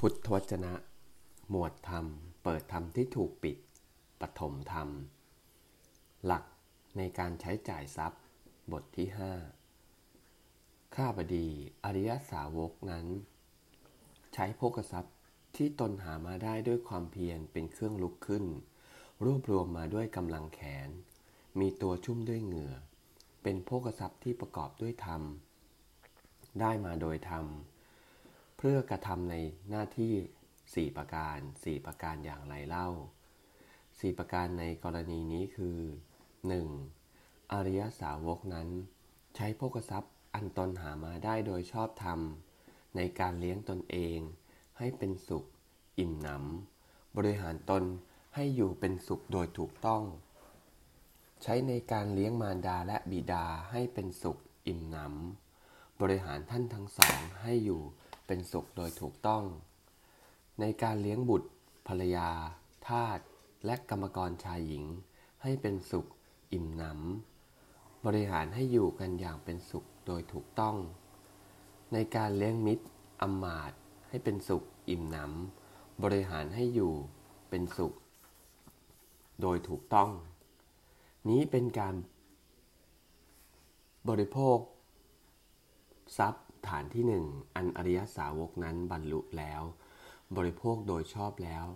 พุทธวจนะ หมวดธรรม เปิดธรรมที่ถูกปิด ปฐมธรรม หลักในการใช้จ่ายทรัพย์ บทที่ห้าข้าบดีอริยสาวกนั้น ใช้โภกทรัพย์ที่ตนหามาได้ด้วยความเพียรเป็นเครื่องลุกขึ้น รวบรวมมาด้วยกำลังแขน มีตัวชุ่มด้วยเหงื่อ เป็นโภกทรัพย์ที่ประกอบด้วยธรรม ได้มาโดยธรรม พื่อกระทำในหน้าที่สี่ประการสี่ประการอย่างไรเล่าสี่ประการในกรณีนี้คือ 1. อริยสาวกนั้น ใช้โภกทรัพย์อันตนหามาได้โดยชอบธรรม ในการเลี้ยงตนเอง ให้เป็นสุข อิ่มหนำบริหารตนให้อยู่เป็นสุขโดยถูกต้อง ใช้ในการเลี้ยงมารดาและบิดาให้เป็นสุข อิ่มหนำบริหารท่านทั้งสองให้อยู่ เป็นสุขโดยถูกต้อง ในการเลี้ยงบุตร ภรรยา ทาสและกรรมกรชายหญิง ให้เป็นสุข อิ่มหนำบริหารให้อยู่กันอย่างเป็นสุขโดยถูกต้อง ในการเลี้ยงมิตรอมาตให้เป็นสุขอิ่มหนำบริหารให้อยู่เป็นสุข โดยถูกต้อง นี้เป็นการบริโภค ทรัพย์ ฐานที่หนึ่งอันอริยสาวกนั้นบรรลุแล้ว บริโภคโดยชอบแล้ว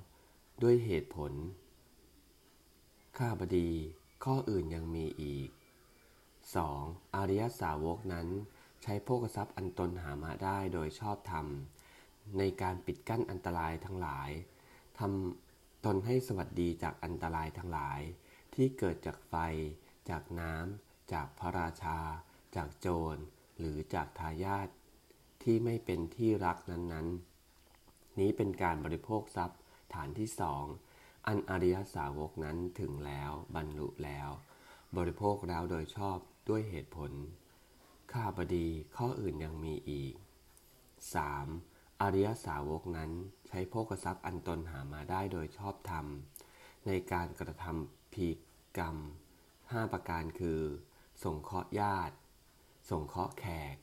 ด้วยเหตุผล ข้าบดี ข้ออื่นยังมีอีก 2. อริยสาวกนั้น ใช้โภกทรัพย์อันตนหามาได้โดยชอบธรรม ในการปิดกั้นอันตรายทั้งหลายทำตนให้สวัสดีจากอันตรายทั้งหลาย ที่เกิดจากไฟ จากน้ำจากพระราชา จากโจร หรือจากทายาท ที่ไม่เป็นที่รักนั้นๆ นี้เป็นการบริโภคทรัพย์ฐานที่สองอันอริยสาวกนั้นถึงแล้วบรรลุแล้ว บริโภคแล้วโดยชอบด้วยเหตุผล ข้าบดีข้ออื่นยังมีอีก 3. อริยสาวกนั้นใช้โภกทรัพย์อันตนหามาได้โดยชอบธรรม ในการกระทำพีกรรม 5 ประการคือ สงเคราะห์ญาติ สงเคราะห์แขก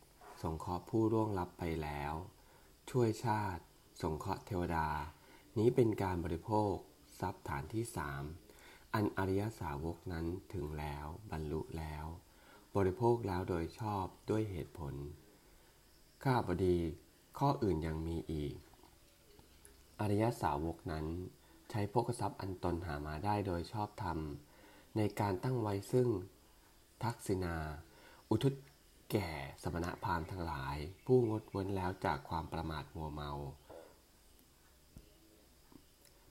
สงเคราะห์ผู้ร่วงลับไปแล้ว ช่วยชาติ สงเคราะห์เทวดา นี้เป็นการบริโภค ทรัพย์ฐานที่สามอันอริยสาวกนั้นถึงแล้วบรรลุแล้ว บริโภคแล้วโดยชอบด้วยเหตุผล ข้าบดีข้ออื่นยังมีอีก อริยสาวกนั้น ใช้โภกทรัพย์อันตนหามาได้โดยชอบธรรม ในการตั้งไว้ซึ่ง ทักษิณา อุทุ แก่สมณะพราหมณ์ทั้งหลาย ผู้งดเว้นแล้วจากความประมาทมัวเมา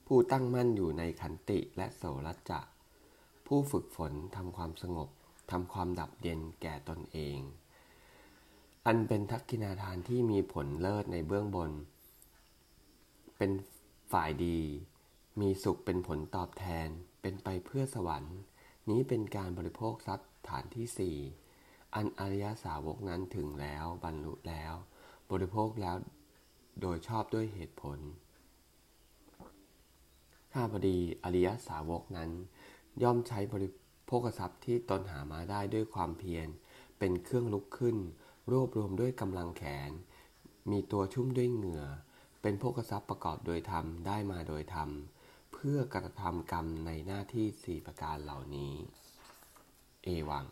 ผู้ตั้งมั่นอยู่ในขันติและโสรัจจะ ผู้ฝึกฝนทำความสงบทำความดับเย็นแก่ตนเอง อันเป็นทักกินาทานที่มีผลเลิศในเบื้องบน เป็นฝ่ายดี มีสุขเป็นผลตอบแทน เป็นไปเพื่อสวรรค์ นี้เป็นการบริโภคทรัพย์ฐานที่สี่ อันอริยสาวกนั้นถึงแล้วบรรลุแล้ว บริโภคแล้วโดยชอบด้วยเหตุผล ข้าพดีอริยสาวกนั้น ย่อมใช้บริโภคทรัพย์ที่ตนหามาได้ด้วยความเพียร เป็นเครื่องลุกขึ้น รวบรวมด้วยกำลังแขน มีตัวชุ่มด้วยเหงื่อ เป็นโภคทรัพย์ประกอบโดยธรรมได้มาโดยธรรม เพื่อกระทำกรรมในหน้าที่สี่ประการเหล่านี้ เอวัง